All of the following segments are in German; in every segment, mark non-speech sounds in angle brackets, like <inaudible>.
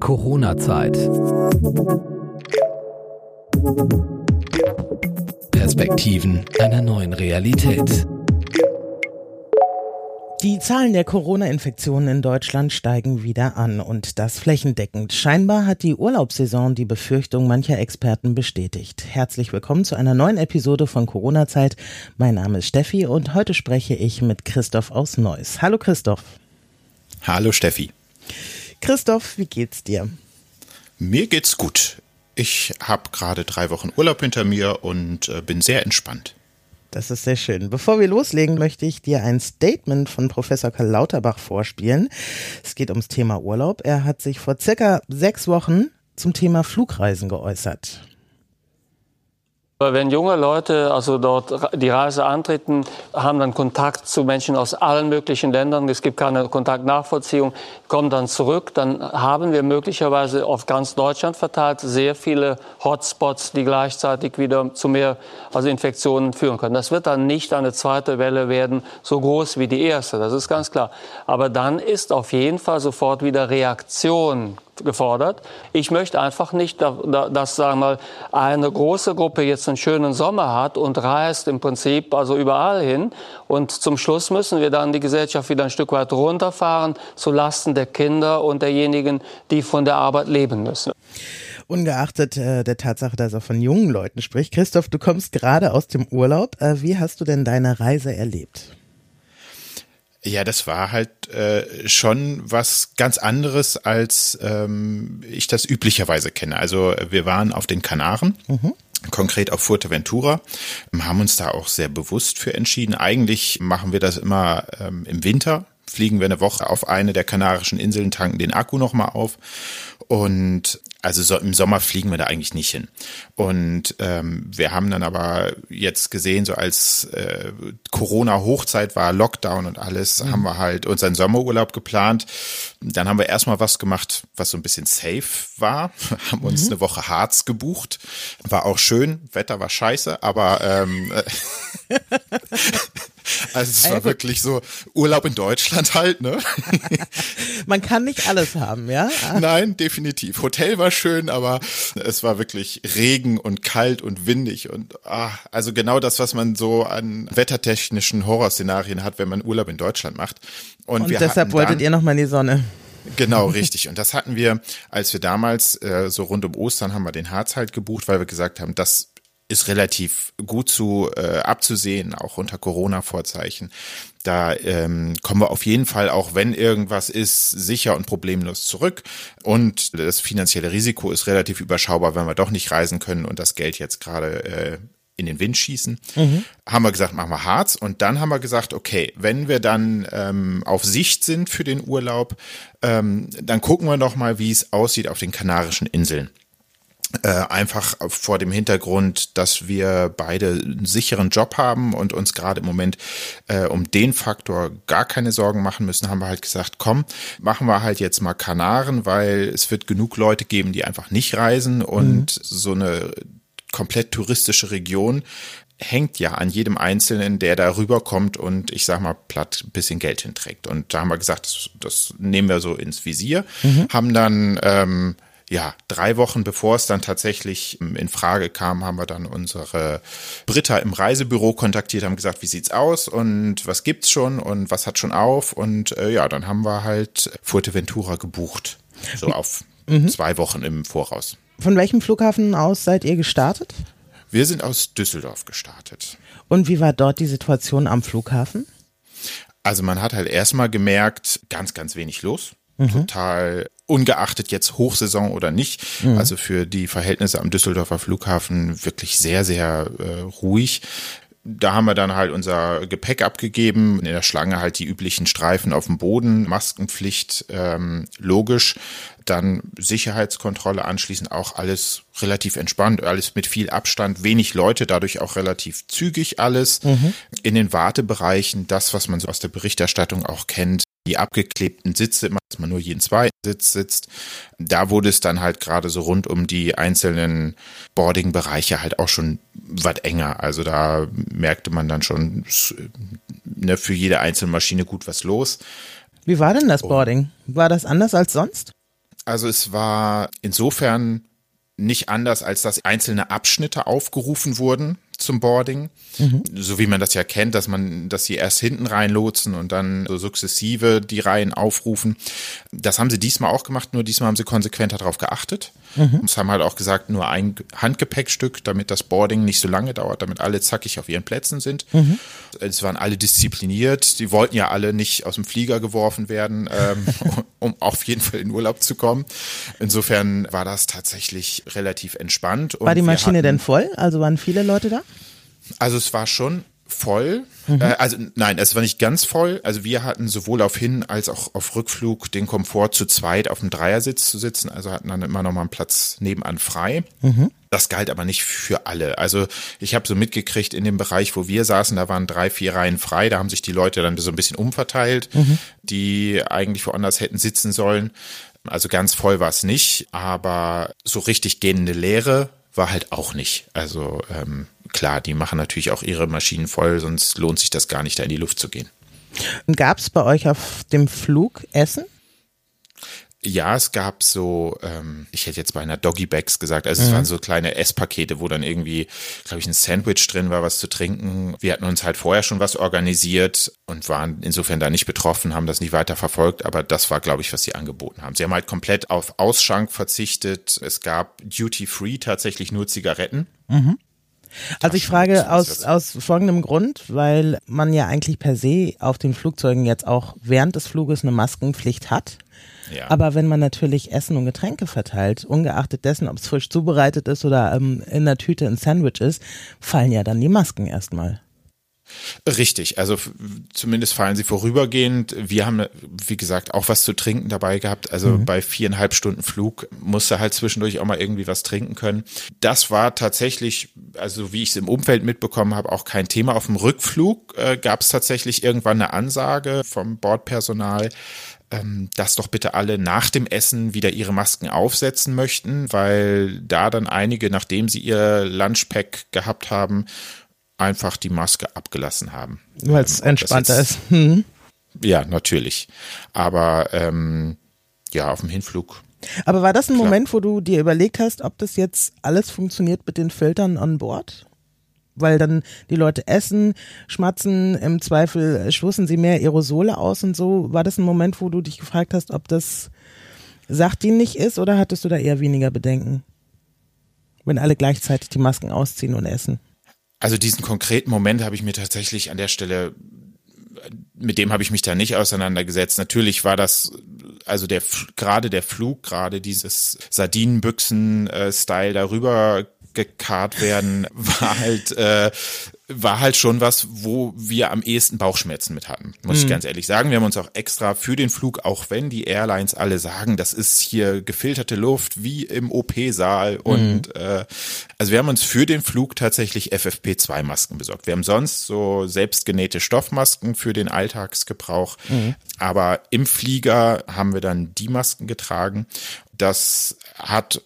Corona-Zeit. Perspektiven einer neuen Realität. Die Zahlen der Corona-Infektionen in Deutschland steigen wieder an und das flächendeckend. Scheinbar hat die Urlaubssaison die Befürchtung mancher Experten bestätigt. Herzlich willkommen zu einer neuen Episode von Corona-Zeit. Mein Name ist Steffi und heute spreche ich mit Christoph aus Neuss. Hallo Christoph. Hallo Steffi. Christoph, wie geht's dir? Mir geht's gut. Ich habe gerade drei Wochen Urlaub hinter mir und äh, bin sehr entspannt. Das ist sehr schön. Bevor wir loslegen, möchte ich dir ein Statement von Professor Karl Lauterbach vorspielen. Es geht ums Thema Urlaub. Er hat sich vor circa sechs Wochen zum Thema Flugreisen geäußert. Wenn junge Leute also dort die Reise antreten, haben dann Kontakt zu Menschen aus allen möglichen Ländern, es gibt keine Kontaktnachvollziehung, kommen dann zurück, dann haben wir möglicherweise auf ganz Deutschland verteilt sehr viele Hotspots, die gleichzeitig wieder zu mehr also Infektionen führen können. Das wird dann nicht eine zweite Welle werden, so groß wie die erste, das ist ganz klar. Aber dann ist auf jeden Fall sofort wieder Reaktion gefordert. Ich möchte einfach nicht, dass sagen wir mal, eine große Gruppe jetzt einen schönen Sommer hat und reist im Prinzip also überall hin. Und zum Schluss müssen wir dann die Gesellschaft wieder ein Stück weit runterfahren, zu Lasten der Kinder und derjenigen, die von der Arbeit leben müssen. Ungeachtet äh, der Tatsache, dass er von jungen Leuten spricht. Christoph, du kommst gerade aus dem Urlaub. Äh, wie hast du denn deine Reise erlebt? Ja, das war halt äh, schon was ganz anderes, als ähm, ich das üblicherweise kenne. Also wir waren auf den Kanaren. Mhm konkret auf Fuerteventura, haben uns da auch sehr bewusst für entschieden. Eigentlich machen wir das immer ähm, im Winter, fliegen wir eine Woche auf eine der kanarischen Inseln, tanken den Akku nochmal auf und also so, im Sommer fliegen wir da eigentlich nicht hin. Und ähm, wir haben dann aber jetzt gesehen, so als äh, Corona-Hochzeit war, Lockdown und alles, mhm. haben wir halt unseren Sommerurlaub geplant. Dann haben wir erstmal was gemacht, was so ein bisschen safe war. <laughs> haben uns mhm. eine Woche Harz gebucht. War auch schön, Wetter war scheiße, aber ähm, <laughs> <laughs> Also es war wirklich so Urlaub in Deutschland halt, ne? <laughs> Man kann nicht alles haben, ja? Nein, definitiv. Hotel war schön, aber es war wirklich Regen und kalt und windig und ah, also genau das, was man so an wettertechnischen Horrorszenarien hat, wenn man Urlaub in Deutschland macht. Und, und deshalb wolltet dann, ihr nochmal in die Sonne. Genau, <laughs> richtig. Und das hatten wir, als wir damals äh, so rund um Ostern haben wir den Harz halt gebucht, weil wir gesagt haben, das ist relativ gut zu äh, abzusehen, auch unter Corona-Vorzeichen. Da ähm, kommen wir auf jeden Fall, auch wenn irgendwas ist, sicher und problemlos zurück. Und das finanzielle Risiko ist relativ überschaubar, wenn wir doch nicht reisen können und das Geld jetzt gerade äh, in den Wind schießen. Mhm. Haben wir gesagt, machen wir Harz. Und dann haben wir gesagt, okay, wenn wir dann ähm, auf Sicht sind für den Urlaub, ähm, dann gucken wir doch mal, wie es aussieht auf den Kanarischen Inseln. Äh, einfach vor dem Hintergrund, dass wir beide einen sicheren Job haben und uns gerade im Moment äh, um den Faktor gar keine Sorgen machen müssen, haben wir halt gesagt, komm, machen wir halt jetzt mal Kanaren, weil es wird genug Leute geben, die einfach nicht reisen und mhm. so eine komplett touristische Region hängt ja an jedem Einzelnen, der da rüberkommt und ich sag mal platt ein bisschen Geld hinträgt. Und da haben wir gesagt, das, das nehmen wir so ins Visier, mhm. haben dann ähm, ja, drei Wochen bevor es dann tatsächlich ähm, in Frage kam, haben wir dann unsere Britta im Reisebüro kontaktiert, haben gesagt, wie sieht's aus und was gibt's schon und was hat schon auf und äh, ja, dann haben wir halt Fuerteventura gebucht, so auf mhm. zwei Wochen im Voraus. Von welchem Flughafen aus seid ihr gestartet? Wir sind aus Düsseldorf gestartet. Und wie war dort die Situation am Flughafen? Also man hat halt erstmal gemerkt, ganz, ganz wenig los. Mhm. Total ungeachtet jetzt Hochsaison oder nicht. Mhm. Also für die Verhältnisse am Düsseldorfer Flughafen wirklich sehr, sehr äh, ruhig. Da haben wir dann halt unser Gepäck abgegeben, in der Schlange halt die üblichen Streifen auf dem Boden, Maskenpflicht, ähm, logisch, dann Sicherheitskontrolle anschließend auch alles relativ entspannt, alles mit viel Abstand, wenig Leute, dadurch auch relativ zügig alles. Mhm. In den Wartebereichen, das, was man so aus der Berichterstattung auch kennt, die abgeklebten Sitze, dass man nur jeden zweiten Sitz sitzt. Da wurde es dann halt gerade so rund um die einzelnen Boarding-Bereiche halt auch schon was enger. Also da merkte man dann schon ne, für jede einzelne Maschine gut was los. Wie war denn das Boarding? War das anders als sonst? Also es war insofern nicht anders, als dass einzelne Abschnitte aufgerufen wurden zum Boarding, mhm. so wie man das ja kennt, dass man, dass sie erst hinten reinlotsen und dann so sukzessive die Reihen aufrufen. Das haben sie diesmal auch gemacht, nur diesmal haben sie konsequenter darauf geachtet. Mhm. Es haben halt auch gesagt, nur ein Handgepäckstück, damit das Boarding nicht so lange dauert, damit alle zackig auf ihren Plätzen sind. Mhm. Es waren alle diszipliniert, die wollten ja alle nicht aus dem Flieger geworfen werden, ähm, <laughs> um auf jeden Fall in Urlaub zu kommen. Insofern war das tatsächlich relativ entspannt. war die Maschine hatten, denn voll? Also waren viele Leute da? Also es war schon voll. Mhm. Äh, also nein, es war nicht ganz voll. Also wir hatten sowohl auf Hin- als auch auf Rückflug den Komfort zu zweit auf dem Dreiersitz zu sitzen. Also hatten dann immer noch mal einen Platz nebenan frei. Mhm. Das galt aber nicht für alle. Also ich habe so mitgekriegt, in dem Bereich, wo wir saßen, da waren drei, vier Reihen frei. Da haben sich die Leute dann so ein bisschen umverteilt, mhm. die eigentlich woanders hätten sitzen sollen. Also ganz voll war es nicht, aber so richtig gehende Leere war halt auch nicht. Also ähm, klar, die machen natürlich auch ihre Maschinen voll, sonst lohnt sich das gar nicht, da in die Luft zu gehen. Gab es bei euch auf dem Flug Essen? Ja, es gab so, ähm, ich hätte jetzt bei einer Doggy Bags gesagt, also mhm. es waren so kleine Esspakete, wo dann irgendwie, glaube ich, ein Sandwich drin war, was zu trinken. Wir hatten uns halt vorher schon was organisiert und waren insofern da nicht betroffen, haben das nicht weiter verfolgt, aber das war, glaube ich, was sie angeboten haben. Sie haben halt komplett auf Ausschank verzichtet. Es gab Duty Free tatsächlich nur Zigaretten. Mhm. Also ich frage aus, aus folgendem Grund, weil man ja eigentlich per se auf den Flugzeugen jetzt auch während des Fluges eine Maskenpflicht hat. Ja. Aber wenn man natürlich Essen und Getränke verteilt, ungeachtet dessen, ob es frisch zubereitet ist oder ähm, in der Tüte ein Sandwich ist, fallen ja dann die Masken erstmal. Richtig, also zumindest fallen sie vorübergehend. Wir haben, wie gesagt, auch was zu trinken dabei gehabt. Also mhm. bei viereinhalb Stunden Flug musste halt zwischendurch auch mal irgendwie was trinken können. Das war tatsächlich, also wie ich es im Umfeld mitbekommen habe, auch kein Thema. Auf dem Rückflug äh, gab es tatsächlich irgendwann eine Ansage vom Bordpersonal, ähm, dass doch bitte alle nach dem Essen wieder ihre Masken aufsetzen möchten, weil da dann einige, nachdem sie ihr Lunchpack gehabt haben, einfach die Maske abgelassen haben. Weil es ähm, entspannter ist. Hm. Ja, natürlich. Aber ähm, ja, auf dem Hinflug. Aber war das ein klar. Moment, wo du dir überlegt hast, ob das jetzt alles funktioniert mit den Filtern an Bord? Weil dann die Leute essen, schmatzen, im Zweifel schwussen sie mehr Aerosole aus und so. War das ein Moment, wo du dich gefragt hast, ob das sachdienlich ist oder hattest du da eher weniger Bedenken? Wenn alle gleichzeitig die Masken ausziehen und essen? Also diesen konkreten Moment habe ich mir tatsächlich an der Stelle, mit dem habe ich mich da nicht auseinandergesetzt. Natürlich war das, also der gerade der Flug, gerade dieses Sardinenbüchsen-Style darüber gekarrt werden, <laughs> war halt äh, war halt schon was, wo wir am ehesten Bauchschmerzen mit hatten, muss mhm. ich ganz ehrlich sagen. Wir haben uns auch extra für den Flug, auch wenn die Airlines alle sagen, das ist hier gefilterte Luft wie im OP-Saal und mhm. äh, also wir haben uns für den Flug tatsächlich FFP2-Masken besorgt. Wir haben sonst so selbstgenähte Stoffmasken für den Alltagsgebrauch, mhm. aber im Flieger haben wir dann die Masken getragen. Das hat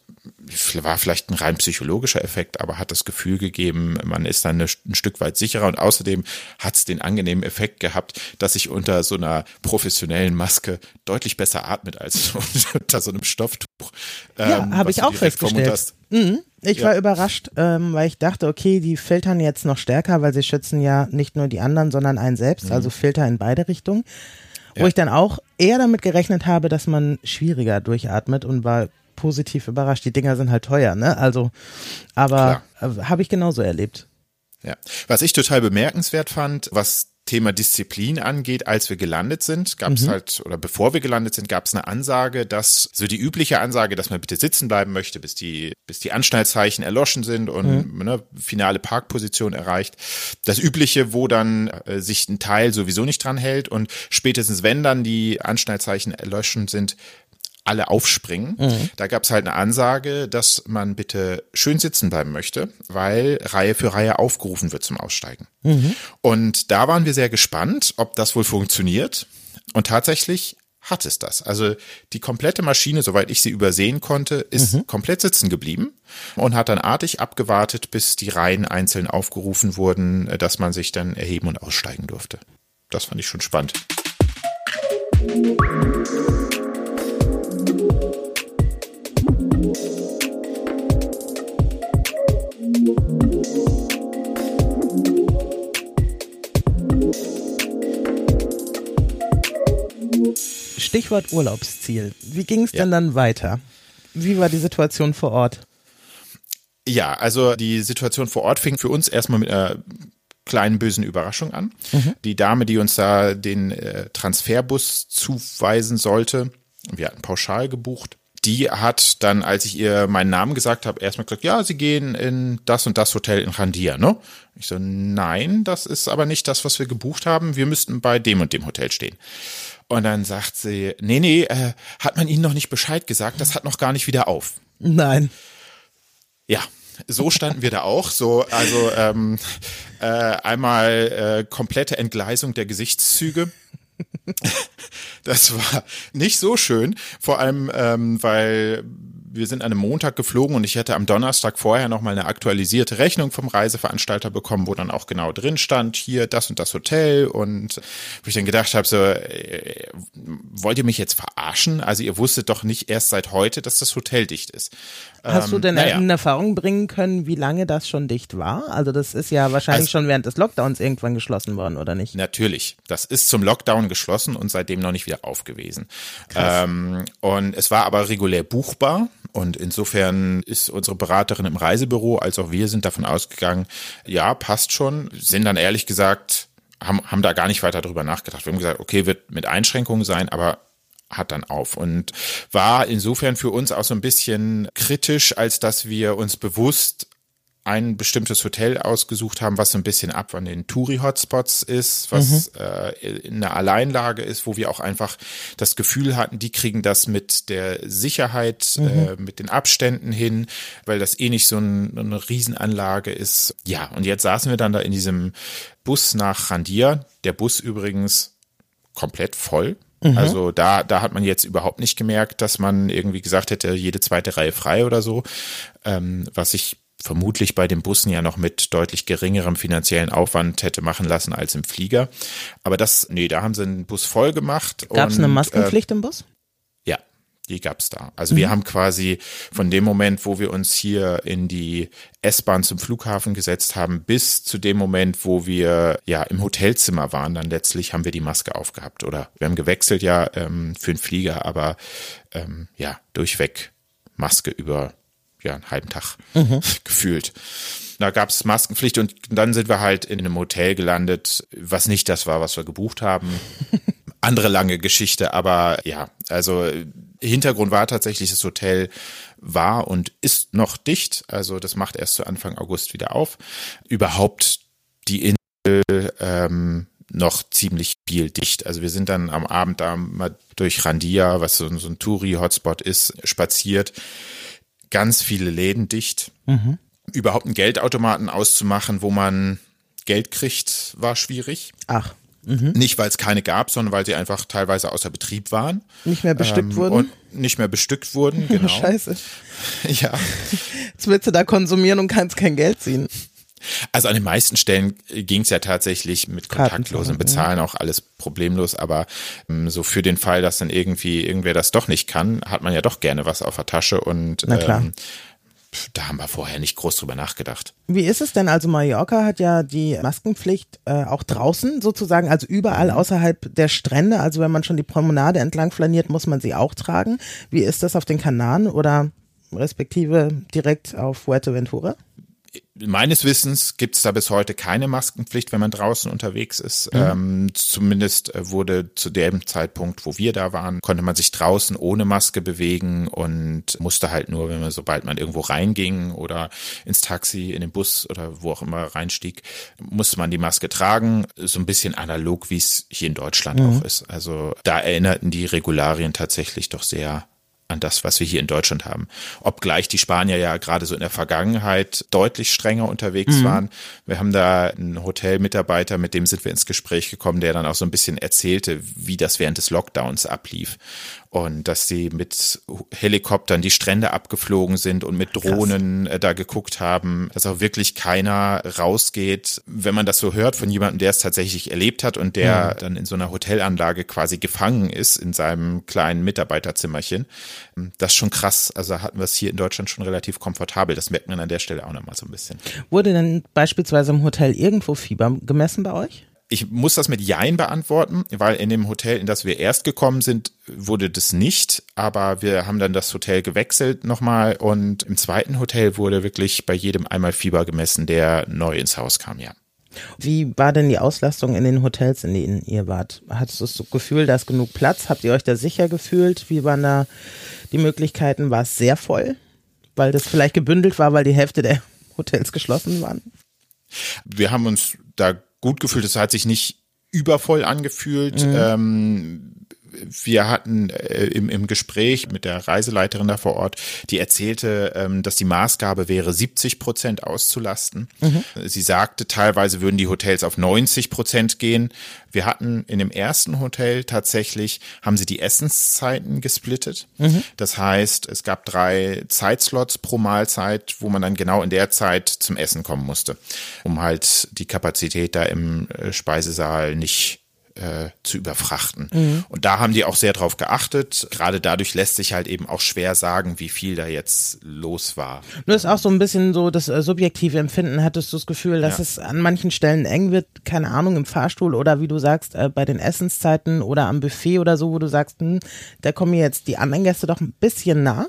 war vielleicht ein rein psychologischer Effekt, aber hat das Gefühl gegeben, man ist dann ein Stück weit sicherer und außerdem hat es den angenehmen Effekt gehabt, dass ich unter so einer professionellen Maske deutlich besser atmet als <laughs> unter so einem Stofftuch. Ja, ähm, habe ich auch festgestellt. Mhm. Ich ja. war überrascht, ähm, weil ich dachte, okay, die filtern jetzt noch stärker, weil sie schützen ja nicht nur die anderen, sondern einen selbst, mhm. also Filter in beide Richtungen. Wo ja. ich dann auch eher damit gerechnet habe, dass man schwieriger durchatmet und war positiv überrascht. Die Dinger sind halt teuer, ne? Also, aber äh, habe ich genauso erlebt. Ja. Was ich total bemerkenswert fand, was Thema Disziplin angeht, als wir gelandet sind, gab es mhm. halt, oder bevor wir gelandet sind, gab es eine Ansage, dass, so die übliche Ansage, dass man bitte sitzen bleiben möchte, bis die, bis die Anschnallzeichen erloschen sind und mhm. ne, finale Parkposition erreicht. Das übliche, wo dann äh, sich ein Teil sowieso nicht dran hält und spätestens wenn dann die Anschnallzeichen erloschen sind, alle aufspringen. Mhm. Da gab es halt eine Ansage, dass man bitte schön sitzen bleiben möchte, weil Reihe für Reihe aufgerufen wird zum Aussteigen. Mhm. Und da waren wir sehr gespannt, ob das wohl funktioniert. Und tatsächlich hat es das. Also die komplette Maschine, soweit ich sie übersehen konnte, ist mhm. komplett sitzen geblieben und hat dann artig abgewartet, bis die Reihen einzeln aufgerufen wurden, dass man sich dann erheben und aussteigen durfte. Das fand ich schon spannend. Stichwort Urlaubsziel. Wie ging es denn dann weiter? Wie war die Situation vor Ort? Ja, also die Situation vor Ort fing für uns erstmal mit einer kleinen bösen Überraschung an. Mhm. Die Dame, die uns da den äh, Transferbus zuweisen sollte, wir hatten pauschal gebucht, die hat dann, als ich ihr meinen Namen gesagt habe, erstmal gesagt, ja, sie gehen in das und das Hotel in Randir, ne? Ich so, nein, das ist aber nicht das, was wir gebucht haben. Wir müssten bei dem und dem Hotel stehen. Und dann sagt sie, nee, nee, äh, hat man Ihnen noch nicht Bescheid gesagt, das hat noch gar nicht wieder auf. Nein. Ja, so standen wir da auch. So, also ähm, äh, einmal äh, komplette Entgleisung der Gesichtszüge. Das war nicht so schön, vor allem ähm, weil wir sind an einem Montag geflogen und ich hätte am Donnerstag vorher nochmal eine aktualisierte Rechnung vom Reiseveranstalter bekommen, wo dann auch genau drin stand, hier das und das Hotel und wo ich dann gedacht habe, so, äh, wollt ihr mich jetzt verarschen? Also ihr wusstet doch nicht erst seit heute, dass das Hotel dicht ist. Hast ähm, du denn naja. in Erfahrung bringen können, wie lange das schon dicht war? Also das ist ja wahrscheinlich also, schon während des Lockdowns irgendwann geschlossen worden, oder nicht? Natürlich. Das ist zum Lockdown geschlossen und seitdem noch nicht wieder auf gewesen. Ähm, und es war aber regulär buchbar. Und insofern ist unsere Beraterin im Reisebüro als auch wir sind davon ausgegangen, ja, passt schon. Sind dann ehrlich gesagt, haben, haben da gar nicht weiter drüber nachgedacht. Wir haben gesagt, okay, wird mit Einschränkungen sein, aber hat dann auf und war insofern für uns auch so ein bisschen kritisch, als dass wir uns bewusst ein bestimmtes Hotel ausgesucht haben, was so ein bisschen ab an den Touri-Hotspots ist, was mhm. äh, in einer Alleinlage ist, wo wir auch einfach das Gefühl hatten, die kriegen das mit der Sicherheit, mhm. äh, mit den Abständen hin, weil das eh nicht so ein, eine Riesenanlage ist. Ja, und jetzt saßen wir dann da in diesem Bus nach Randir. Der Bus übrigens komplett voll. Mhm. Also da, da hat man jetzt überhaupt nicht gemerkt, dass man irgendwie gesagt hätte, jede zweite Reihe frei oder so, ähm, was ich vermutlich bei den Bussen ja noch mit deutlich geringerem finanziellen Aufwand hätte machen lassen als im Flieger. Aber das, nee, da haben sie einen Bus voll gemacht. Gab es eine Maskenpflicht äh, im Bus? Ja, die gab's da. Also mhm. wir haben quasi von dem Moment, wo wir uns hier in die S-Bahn zum Flughafen gesetzt haben, bis zu dem Moment, wo wir ja im Hotelzimmer waren, dann letztlich haben wir die Maske aufgehabt. Oder wir haben gewechselt ja ähm, für den Flieger, aber ähm, ja, durchweg Maske über ja, einen halben Tag mhm. <laughs> gefühlt. Da gab es Maskenpflicht und dann sind wir halt in einem Hotel gelandet, was nicht das war, was wir gebucht haben. <laughs> Andere lange Geschichte, aber ja, also Hintergrund war tatsächlich, das Hotel war und ist noch dicht. Also das macht erst zu Anfang August wieder auf. Überhaupt die Insel ähm, noch ziemlich viel dicht. Also wir sind dann am Abend da mal durch Randia, was so, so ein Touri-Hotspot ist, spaziert ganz viele Läden dicht. Mhm. Überhaupt einen Geldautomaten auszumachen, wo man Geld kriegt, war schwierig. Ach. Mhm. Nicht, weil es keine gab, sondern weil sie einfach teilweise außer Betrieb waren. Nicht mehr bestückt ähm, wurden? Und nicht mehr bestückt wurden, <laughs> genau. Scheiße. <laughs> Ja. Jetzt willst du da konsumieren und kannst kein Geld ziehen. Also an den meisten Stellen ging es ja tatsächlich mit kontaktlosem Bezahlen auch alles problemlos, aber ähm, so für den Fall, dass dann irgendwie irgendwer das doch nicht kann, hat man ja doch gerne was auf der Tasche und. Ähm, da haben wir vorher nicht groß drüber nachgedacht. Wie ist es denn? Also Mallorca hat ja die Maskenpflicht äh, auch draußen sozusagen, also überall mhm. außerhalb der Strände. Also wenn man schon die Promenade entlang flaniert, muss man sie auch tragen. Wie ist das auf den Kanaren oder respektive direkt auf Fuerteventura? Meines Wissens gibt es da bis heute keine Maskenpflicht, wenn man draußen unterwegs ist. Mhm. Ähm, zumindest äh, wurde zu dem Zeitpunkt, wo wir da waren, konnte man sich draußen ohne Maske bewegen und musste halt nur, wenn man, sobald man irgendwo reinging oder ins Taxi, in den Bus oder wo auch immer reinstieg, musste man die Maske tragen. So ein bisschen analog, wie es hier in Deutschland mhm. auch ist. Also da erinnerten die Regularien tatsächlich doch sehr an das, was wir hier in Deutschland haben. Obgleich die Spanier ja gerade so in der Vergangenheit deutlich strenger unterwegs mhm. waren. Wir haben da einen Hotelmitarbeiter, mit dem sind wir ins Gespräch gekommen, der dann auch so ein bisschen erzählte, wie das während des Lockdowns ablief und dass sie mit Helikoptern die Strände abgeflogen sind und mit Drohnen Krass. Äh, da geguckt haben, dass auch wirklich keiner rausgeht. Wenn man das so hört von jemandem, der es tatsächlich erlebt hat und der mhm. dann in so einer Hotelanlage quasi gefangen ist in seinem kleinen Mitarbeiterzimmerchen, ähm, das ist schon krass. Also hatten wir es hier in Deutschland schon relativ komfortabel. Das merkt man an der Stelle auch nochmal so ein bisschen. Wurde denn beispielsweise im Hotel irgendwo Fieber gemessen bei euch? Ich muss das mit Jein beantworten, weil in dem Hotel, in das wir erst gekommen sind, wurde das nicht. Aber wir haben dann das Hotel gewechselt nochmal und im zweiten Hotel wurde wirklich bei jedem einmal Fieber gemessen, der neu ins Haus kam, ja. Wie war denn die Auslastung in den Hotels, in denen ihr wart? Hattest du das Gefühl, da ist genug Platz? Habt ihr euch da sicher gefühlt? Wie waren da die Möglichkeiten? War es sehr voll? Weil das vielleicht gebündelt war, weil die Hälfte der Hotels geschlossen waren? Wir haben uns da gut gefühlt. Es hat sich nicht übervoll angefühlt. Mhm. Ähm, wir hatten äh, im, im Gespräch mit der Reiseleiterin da vor Ort, die erzählte, ähm, dass die Maßgabe wäre, 70 Prozent auszulasten. Mhm. Sie sagte, teilweise würden die Hotels auf 90 Prozent gehen. Wir hatten in dem ersten Hotel tatsächlich, haben sie die Essenszeiten gesplittet. Mhm. Das heißt, es gab drei Zeitslots pro Mahlzeit, wo man dann genau in der Zeit zum Essen kommen musste, um halt die Kapazität da im äh, Speisesaal nicht äh, zu überfrachten. Mhm. Und da haben die auch sehr drauf geachtet. Gerade dadurch lässt sich halt eben auch schwer sagen, wie viel da jetzt los war. Nur ist auch so ein bisschen so das äh, subjektive Empfinden. Hattest du das Gefühl, dass ja. es an manchen Stellen eng wird, keine Ahnung, im Fahrstuhl oder wie du sagst, äh, bei den Essenszeiten oder am Buffet oder so, wo du sagst, hm, da kommen jetzt die anderen Gäste doch ein bisschen nah?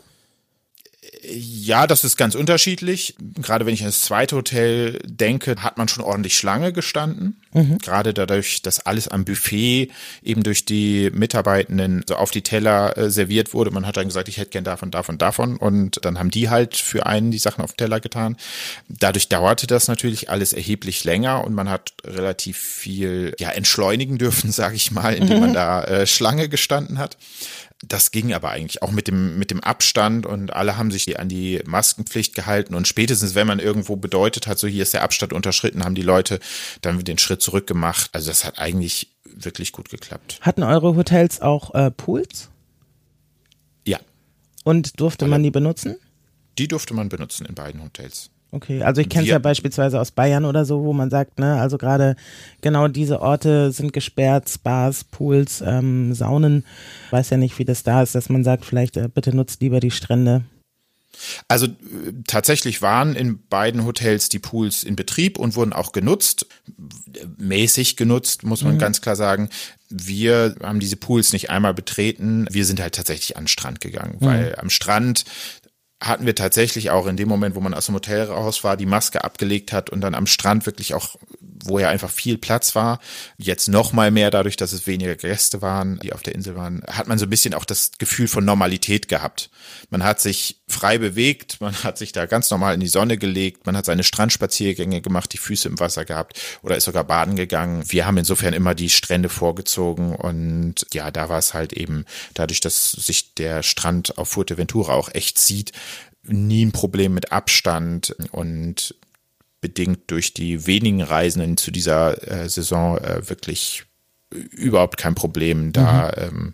Ja, das ist ganz unterschiedlich. Gerade wenn ich an das zweite Hotel denke, hat man schon ordentlich Schlange gestanden. Mhm. Gerade dadurch, dass alles am Buffet eben durch die Mitarbeitenden so auf die Teller äh, serviert wurde. Man hat dann gesagt, ich hätte gern davon, davon, davon. Und dann haben die halt für einen die Sachen auf den Teller getan. Dadurch dauerte das natürlich alles erheblich länger und man hat relativ viel ja entschleunigen dürfen, <laughs> sage ich mal, indem man da äh, Schlange gestanden hat. Das ging aber eigentlich auch mit dem, mit dem Abstand und alle haben sich an die Maskenpflicht gehalten und spätestens, wenn man irgendwo bedeutet hat, so hier ist der Abstand unterschritten, haben die Leute dann den Schritt zurückgemacht. Also das hat eigentlich wirklich gut geklappt. Hatten eure Hotels auch äh, Pools? Ja. Und durfte alle. man die benutzen? Die durfte man benutzen in beiden Hotels. Okay, also ich kenne es ja beispielsweise aus Bayern oder so, wo man sagt, ne, also gerade genau diese Orte sind gesperrt, Spas, Pools, ähm, Saunen. Weiß ja nicht, wie das da ist, dass man sagt, vielleicht äh, bitte nutzt lieber die Strände. Also äh, tatsächlich waren in beiden Hotels die Pools in Betrieb und wurden auch genutzt, mäßig genutzt, muss man mhm. ganz klar sagen. Wir haben diese Pools nicht einmal betreten. Wir sind halt tatsächlich an den Strand gegangen, mhm. weil am Strand hatten wir tatsächlich auch in dem Moment, wo man aus dem Hotel raus war, die Maske abgelegt hat und dann am Strand wirklich auch, wo ja einfach viel Platz war, jetzt noch mal mehr dadurch, dass es weniger Gäste waren, die auf der Insel waren, hat man so ein bisschen auch das Gefühl von Normalität gehabt. Man hat sich frei bewegt, man hat sich da ganz normal in die Sonne gelegt, man hat seine Strandspaziergänge gemacht, die Füße im Wasser gehabt oder ist sogar baden gegangen. Wir haben insofern immer die Strände vorgezogen und ja, da war es halt eben dadurch, dass sich der Strand auf Fuerteventura auch echt zieht, nie ein Problem mit Abstand und bedingt durch die wenigen Reisenden zu dieser äh, Saison äh, wirklich überhaupt kein Problem, da mhm. ähm,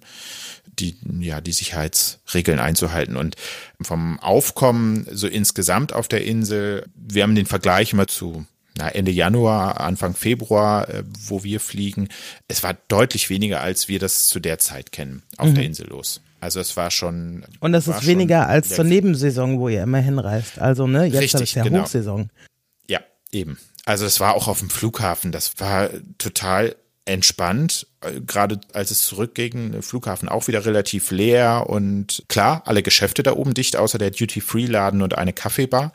die, ja, die Sicherheitsregeln einzuhalten. Und vom Aufkommen so insgesamt auf der Insel, wir haben den Vergleich immer zu na, Ende Januar, Anfang Februar, äh, wo wir fliegen. Es war deutlich weniger, als wir das zu der Zeit kennen, auf mhm. der Insel los. Also es war schon. Und das ist weniger als zur Nebensaison, wo ihr immer hinreist. Also ne, jetzt Richtig, ist ja genau. Hochsaison. Ja, eben. Also es war auch auf dem Flughafen. Das war total entspannt, gerade als es zurückging, Flughafen auch wieder relativ leer und klar, alle Geschäfte da oben dicht, außer der Duty-Free-Laden und eine Kaffeebar.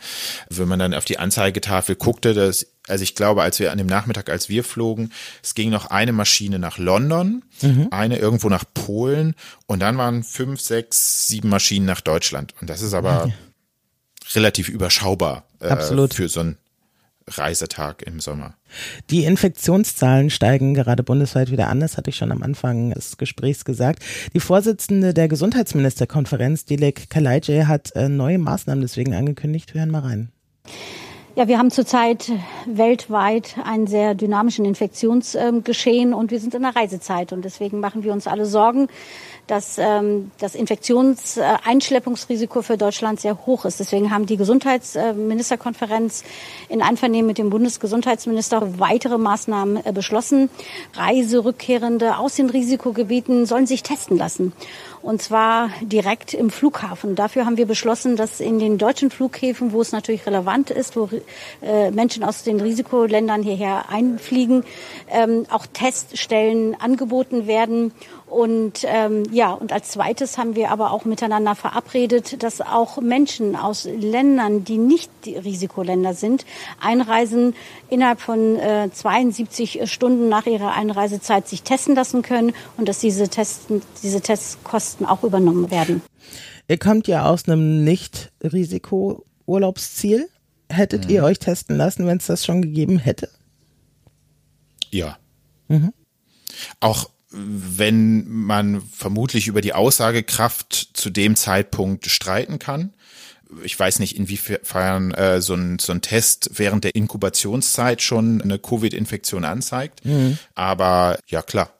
Wenn man dann auf die Anzeigetafel guckte, das, also ich glaube, als wir an dem Nachmittag, als wir flogen, es ging noch eine Maschine nach London, mhm. eine irgendwo nach Polen und dann waren fünf, sechs, sieben Maschinen nach Deutschland. Und das ist aber okay. relativ überschaubar äh, für so ein Reisetag im Sommer. Die Infektionszahlen steigen gerade bundesweit wieder an, das hatte ich schon am Anfang des Gesprächs gesagt. Die Vorsitzende der Gesundheitsministerkonferenz, Dilek Kalaije, hat äh, neue Maßnahmen deswegen angekündigt. Hören mal rein. Ja, wir haben zurzeit weltweit einen sehr dynamischen Infektionsgeschehen und wir sind in der Reisezeit und deswegen machen wir uns alle Sorgen, dass ähm, das Infektionseinschleppungsrisiko für Deutschland sehr hoch ist. Deswegen haben die Gesundheitsministerkonferenz in Einvernehmen mit dem Bundesgesundheitsminister weitere Maßnahmen äh, beschlossen. Reiserückkehrende aus den Risikogebieten sollen sich testen lassen. Und zwar direkt im Flughafen. Dafür haben wir beschlossen, dass in den deutschen Flughäfen, wo es natürlich relevant ist, wo äh, Menschen aus den Risikoländern hierher einfliegen, ähm, auch Teststellen angeboten werden und ähm, ja, und als zweites haben wir aber auch miteinander verabredet, dass auch Menschen aus Ländern, die nicht die Risikoländer sind, einreisen innerhalb von äh, 72 Stunden nach ihrer Einreisezeit sich testen lassen können und dass diese Testen, diese Testkosten auch übernommen werden. Ihr kommt ja aus einem Nicht-Risiko-Urlaubsziel. Hättet mhm. ihr euch testen lassen, wenn es das schon gegeben hätte? Ja. Mhm. Auch wenn man vermutlich über die Aussagekraft zu dem Zeitpunkt streiten kann. Ich weiß nicht, inwiefern äh, so, ein, so ein Test während der Inkubationszeit schon eine Covid-Infektion anzeigt. Mhm. Aber ja, klar.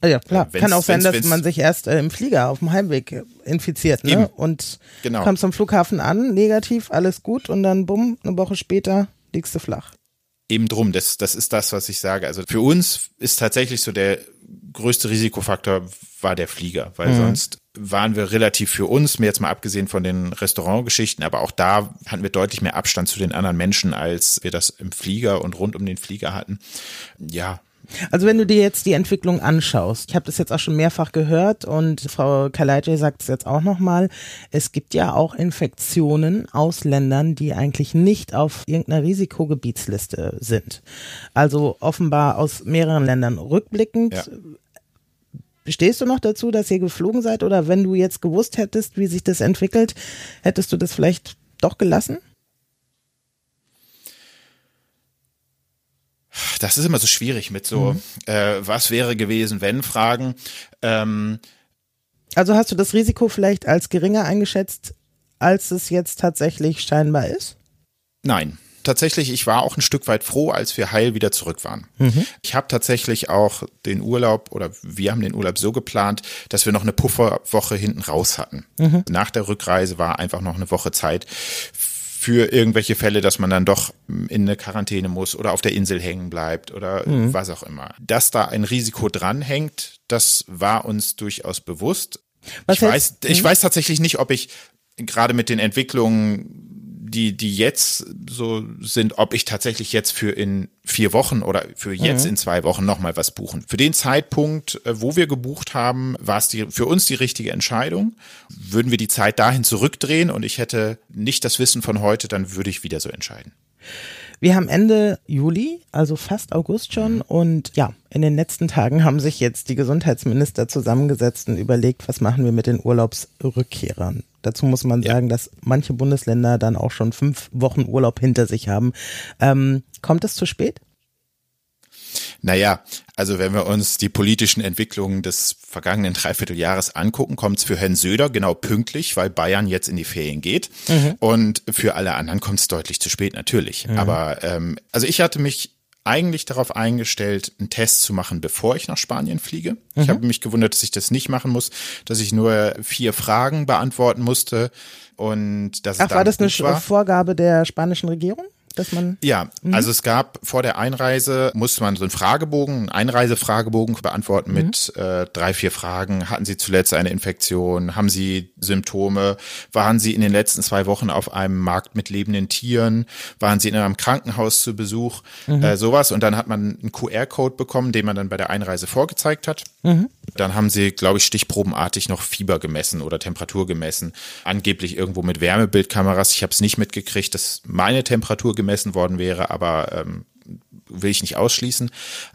Ah ja, klar. Wenn's, Kann auch sein, dass man sich erst äh, im Flieger auf dem Heimweg infiziert, ne? Eben. Und genau. kommt zum Flughafen an, negativ, alles gut und dann bumm, eine Woche später liegst du flach. Eben drum, das, das ist das, was ich sage. Also für uns ist tatsächlich so der größte Risikofaktor war der Flieger, weil mhm. sonst waren wir relativ für uns, mir jetzt mal abgesehen von den Restaurantgeschichten, aber auch da hatten wir deutlich mehr Abstand zu den anderen Menschen, als wir das im Flieger und rund um den Flieger hatten. Ja, also wenn du dir jetzt die Entwicklung anschaust, ich habe das jetzt auch schon mehrfach gehört und Frau Kalaje sagt es jetzt auch nochmal, es gibt ja auch Infektionen aus Ländern, die eigentlich nicht auf irgendeiner Risikogebietsliste sind. Also offenbar aus mehreren Ländern rückblickend. Ja. Stehst du noch dazu, dass ihr geflogen seid oder wenn du jetzt gewusst hättest, wie sich das entwickelt, hättest du das vielleicht doch gelassen? Das ist immer so schwierig mit so, mhm. äh, was wäre gewesen, wenn Fragen. Ähm, also hast du das Risiko vielleicht als geringer eingeschätzt, als es jetzt tatsächlich scheinbar ist? Nein. Tatsächlich, ich war auch ein Stück weit froh, als wir heil wieder zurück waren. Mhm. Ich habe tatsächlich auch den Urlaub oder wir haben den Urlaub so geplant, dass wir noch eine Pufferwoche hinten raus hatten. Mhm. Nach der Rückreise war einfach noch eine Woche Zeit für irgendwelche Fälle, dass man dann doch in eine Quarantäne muss oder auf der Insel hängen bleibt oder mhm. was auch immer. Dass da ein Risiko dranhängt, das war uns durchaus bewusst. Was ich weiß, ich mhm. weiß tatsächlich nicht, ob ich gerade mit den Entwicklungen die, die jetzt so sind, ob ich tatsächlich jetzt für in vier Wochen oder für jetzt mhm. in zwei Wochen nochmal was buchen. Für den Zeitpunkt, äh, wo wir gebucht haben, war es die, für uns die richtige Entscheidung. Würden wir die Zeit dahin zurückdrehen und ich hätte nicht das Wissen von heute, dann würde ich wieder so entscheiden. Wir haben Ende Juli, also fast August schon. Mhm. Und ja, in den letzten Tagen haben sich jetzt die Gesundheitsminister zusammengesetzt und überlegt, was machen wir mit den Urlaubsrückkehrern. Dazu muss man ja. sagen, dass manche Bundesländer dann auch schon fünf Wochen Urlaub hinter sich haben. Ähm, kommt es zu spät? Naja, also wenn wir uns die politischen Entwicklungen des vergangenen Dreivierteljahres angucken, kommt es für Herrn Söder genau pünktlich, weil Bayern jetzt in die Ferien geht. Mhm. Und für alle anderen kommt es deutlich zu spät, natürlich. Mhm. Aber ähm, also ich hatte mich eigentlich darauf eingestellt, einen Test zu machen, bevor ich nach Spanien fliege. Mhm. Ich habe mich gewundert, dass ich das nicht machen muss, dass ich nur vier Fragen beantworten musste und das Ach, war das eine war. Vorgabe der spanischen Regierung? Dass man. Ja, mhm. also es gab vor der Einreise, musste man so einen Fragebogen, einen Einreisefragebogen beantworten mhm. mit äh, drei, vier Fragen. Hatten Sie zuletzt eine Infektion? Haben Sie Symptome? Waren Sie in den letzten zwei Wochen auf einem Markt mit lebenden Tieren? Waren Sie in einem Krankenhaus zu Besuch? Mhm. Äh, sowas. Und dann hat man einen QR-Code bekommen, den man dann bei der Einreise vorgezeigt hat. Mhm. Dann haben sie, glaube ich, stichprobenartig noch Fieber gemessen oder Temperatur gemessen. Angeblich irgendwo mit Wärmebildkameras. Ich habe es nicht mitgekriegt, dass meine Temperatur gemessen worden wäre, aber ähm, will ich nicht ausschließen.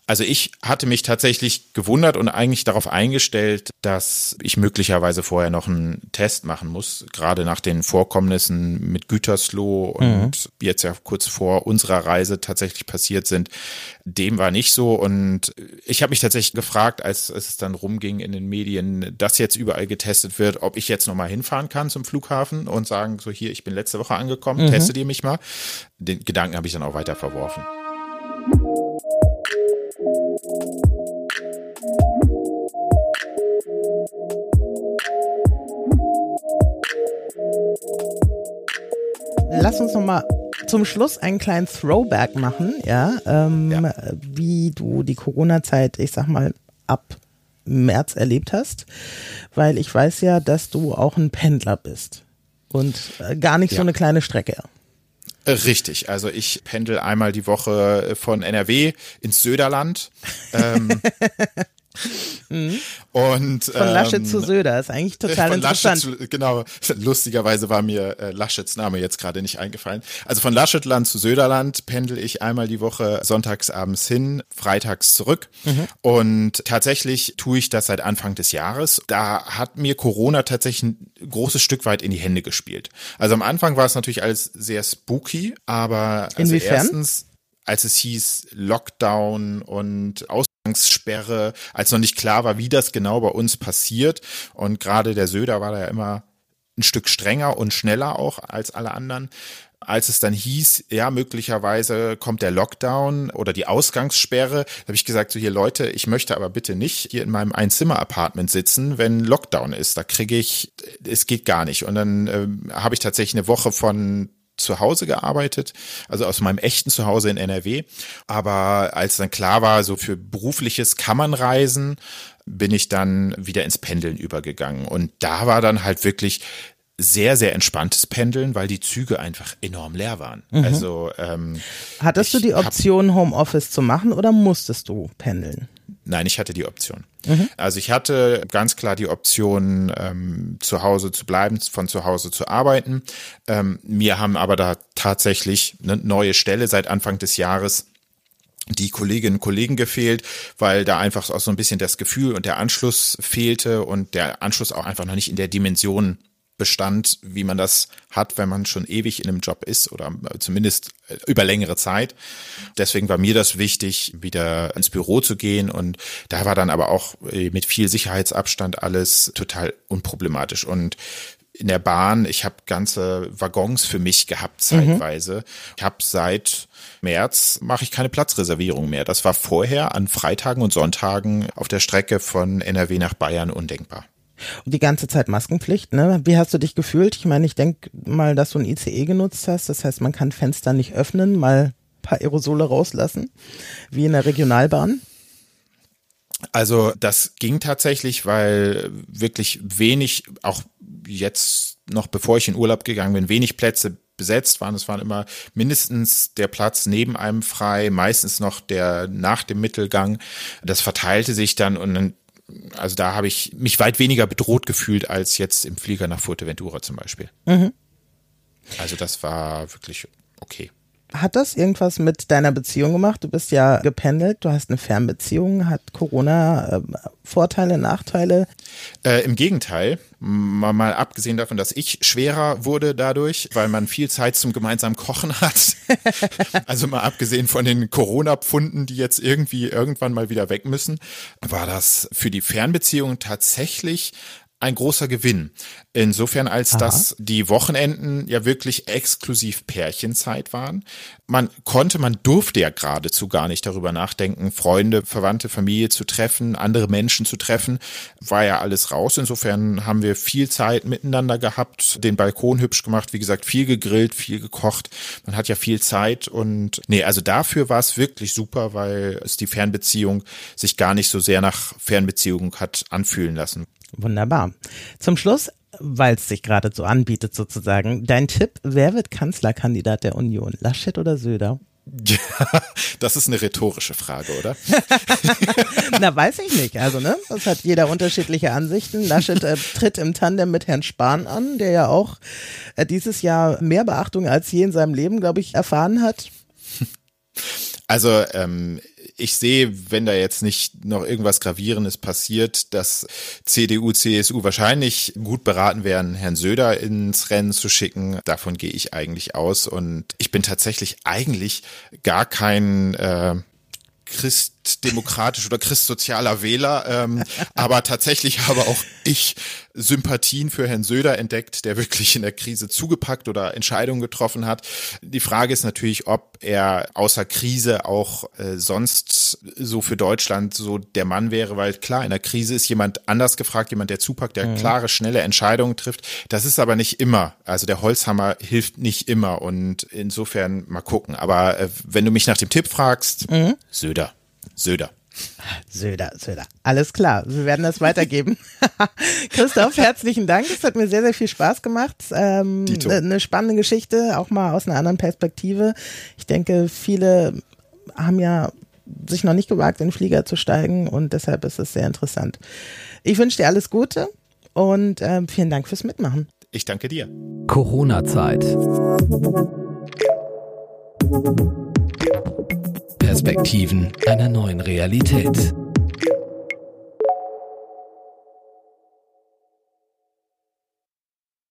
Also ich hatte mich tatsächlich gewundert und eigentlich darauf eingestellt, dass ich möglicherweise vorher noch einen Test machen muss, gerade nach den Vorkommnissen mit Gütersloh und mhm. jetzt ja kurz vor unserer Reise tatsächlich passiert sind. Dem war nicht so und ich habe mich tatsächlich gefragt, als, es dann rumging in den Medien, dass jetzt überall getestet wird, ob ich jetzt nochmal hinfahren kann zum Flughafen und sagen, so hier, ich bin letzte Woche angekommen, mhm. testet ihr mich mal. Den Gedanken habe ich dann auch weiter verworfen. Lass uns noch mal zum Schluss einen kleinen Throwback machen, ja, ähm, ja. wie du die Corona-Zeit, ich sag mal, ab März erlebt hast, weil ich weiß ja, dass du auch ein Pendler bist und äh, gar nicht ja. so eine kleine Strecke. Äh, richtig, also ich pendel einmal die Woche von NRW ins Söderland. Ähm, <laughs> Mhm. Und, von Laschet ähm, zu Söder ist eigentlich total interessant. Zu, genau, <laughs> lustigerweise war mir äh, Laschets Name jetzt gerade nicht eingefallen. Also von Laschetland zu Söderland pendel ich einmal die Woche sonntags abends hin, freitags zurück. Mhm. Und tatsächlich tue ich das seit Anfang des Jahres. Da hat mir Corona tatsächlich ein großes Stück weit in die Hände gespielt. Also am Anfang war es natürlich alles sehr spooky, aber also Inwiefern? erstens als es hieß Lockdown und Ausgangssperre, als noch nicht klar war, wie das genau bei uns passiert. Und gerade der Söder war da ja immer ein Stück strenger und schneller auch als alle anderen. Als es dann hieß, ja, möglicherweise kommt der Lockdown oder die Ausgangssperre, habe ich gesagt, so hier Leute, ich möchte aber bitte nicht hier in meinem Einzimmer-Apartment sitzen, wenn Lockdown ist. Da kriege ich, es geht gar nicht. Und dann äh, habe ich tatsächlich eine Woche von zu Hause gearbeitet, also aus meinem echten Zuhause in NRW. Aber als dann klar war, so für berufliches kann man reisen, bin ich dann wieder ins Pendeln übergegangen. Und da war dann halt wirklich sehr, sehr entspanntes Pendeln, weil die Züge einfach enorm leer waren. Mhm. Also ähm, Hattest du die Option, Homeoffice zu machen oder musstest du pendeln? Nein, ich hatte die Option. Mhm. Also ich hatte ganz klar die Option, ähm, zu Hause zu bleiben, von zu Hause zu arbeiten. Ähm, mir haben aber da tatsächlich eine neue Stelle seit Anfang des Jahres die Kolleginnen und Kollegen gefehlt, weil da einfach auch so ein bisschen das Gefühl und der Anschluss fehlte und der Anschluss auch einfach noch nicht in der Dimension Bestand, wie man das hat, wenn man schon ewig in einem Job ist oder zumindest äh, über längere Zeit. Deswegen war mir das wichtig, wieder ins Büro zu gehen und da war dann aber auch äh, mit viel Sicherheitsabstand alles total unproblematisch und in der Bahn, ich habe ganze Waggons für mich gehabt zeitweise. Mhm. Ich habe seit März mache ich keine Platzreservierung mehr. Das war vorher an Freitagen und Sonntagen auf der Strecke von NRW nach Bayern undenkbar. Und die ganze Zeit Maskenpflicht, ne? Wie hast du dich gefühlt? Ich meine, ich denke mal, dass du ein ICE genutzt hast. Das heißt, man kann Fenster nicht öffnen, mal ein paar Aerosole rauslassen, wie in der Regionalbahn. Also das ging tatsächlich, weil wirklich wenig, auch jetzt noch bevor ich in Urlaub gegangen bin, wenig Plätze besetzt waren. Es waren immer mindestens der Platz neben einem frei, meistens noch der nach dem Mittelgang. Das verteilte sich dann und dann also da habe ich mich weit weniger bedroht gefühlt als jetzt im Flieger nach Fuerteventura zum Beispiel. Mhm. Also das war wirklich okay. Hat das irgendwas mit deiner Beziehung gemacht? Du bist ja gependelt, du hast eine Fernbeziehung. Hat Corona äh, Vorteile, Nachteile? Äh, Im Gegenteil, mal, abgesehen davon, dass ich schwerer wurde dadurch, weil man viel Zeit zum gemeinsamen Kochen hat. <laughs> also mal abgesehen von den Corona-Pfunden, die jetzt irgendwie irgendwann mal wieder weg müssen, war das für die Fernbeziehung tatsächlich ein großer Gewinn. Insofern, als Aha. dass die Wochenenden ja wirklich exklusiv Pärchenzeit waren. Man konnte, man durfte ja geradezu gar nicht darüber nachdenken, Freunde, Verwandte, Familie zu treffen, andere Menschen zu treffen. War ja alles raus. Insofern haben wir viel Zeit miteinander gehabt, den Balkon hübsch gemacht, wie gesagt, viel gegrillt, viel gekocht. Man hat ja viel Zeit und nee, also dafür war es wirklich super, weil es die Fernbeziehung sich gar nicht so sehr nach Fernbeziehung hat anfühlen lassen. Wunderbar. Zum Schluss, weil es sich gerade so anbietet sozusagen, dein Tipp, wer wird Kanzlerkandidat der Union? Laschet oder Söder? Ja, <laughs> das ist eine rhetorische Frage, oder? <laughs> Na, weiß ich nicht. Also, ne? Das hat jeder unterschiedliche Ansichten. Laschet äh, tritt im Tandem mit Herrn Spahn an, der ja auch äh, dieses Jahr mehr Beachtung als je in seinem Leben, glaube ich, erfahren hat. Also, ähm, ich sehe, wenn da jetzt nicht noch irgendwas Gravierendes passiert, dass CDU, CSU wahrscheinlich gut beraten wären, Herrn Söder ins Rennen zu schicken. Davon gehe ich eigentlich aus. Und ich bin tatsächlich eigentlich gar kein äh, christdemokratisch oder christsozialer Wähler, ähm, <laughs> aber tatsächlich habe auch ich Sympathien für Herrn Söder entdeckt, der wirklich in der Krise zugepackt oder Entscheidungen getroffen hat. Die Frage ist natürlich, ob er außer Krise auch äh, sonst so für Deutschland so der Mann wäre, weil klar, in der Krise ist jemand anders gefragt, jemand, der zupackt, der mhm. klare, schnelle Entscheidungen trifft. Das ist aber nicht immer. Also der Holzhammer hilft nicht immer und insofern mal gucken. Aber äh, wenn du mich nach dem Tipp fragst, mhm. Söder. Söder. Söder, Söder. Alles klar, wir werden das weitergeben. <laughs> Christoph, herzlichen Dank. Es hat mir sehr, sehr viel Spaß gemacht. Ähm, eine spannende Geschichte, auch mal aus einer anderen Perspektive. Ich denke, viele haben ja sich noch nicht gewagt, in den Flieger zu steigen und deshalb ist es sehr interessant. Ich wünsche dir alles Gute und äh, vielen Dank fürs Mitmachen. Ich danke dir. Corona-Zeit. Perspektiven einer neuen Realität.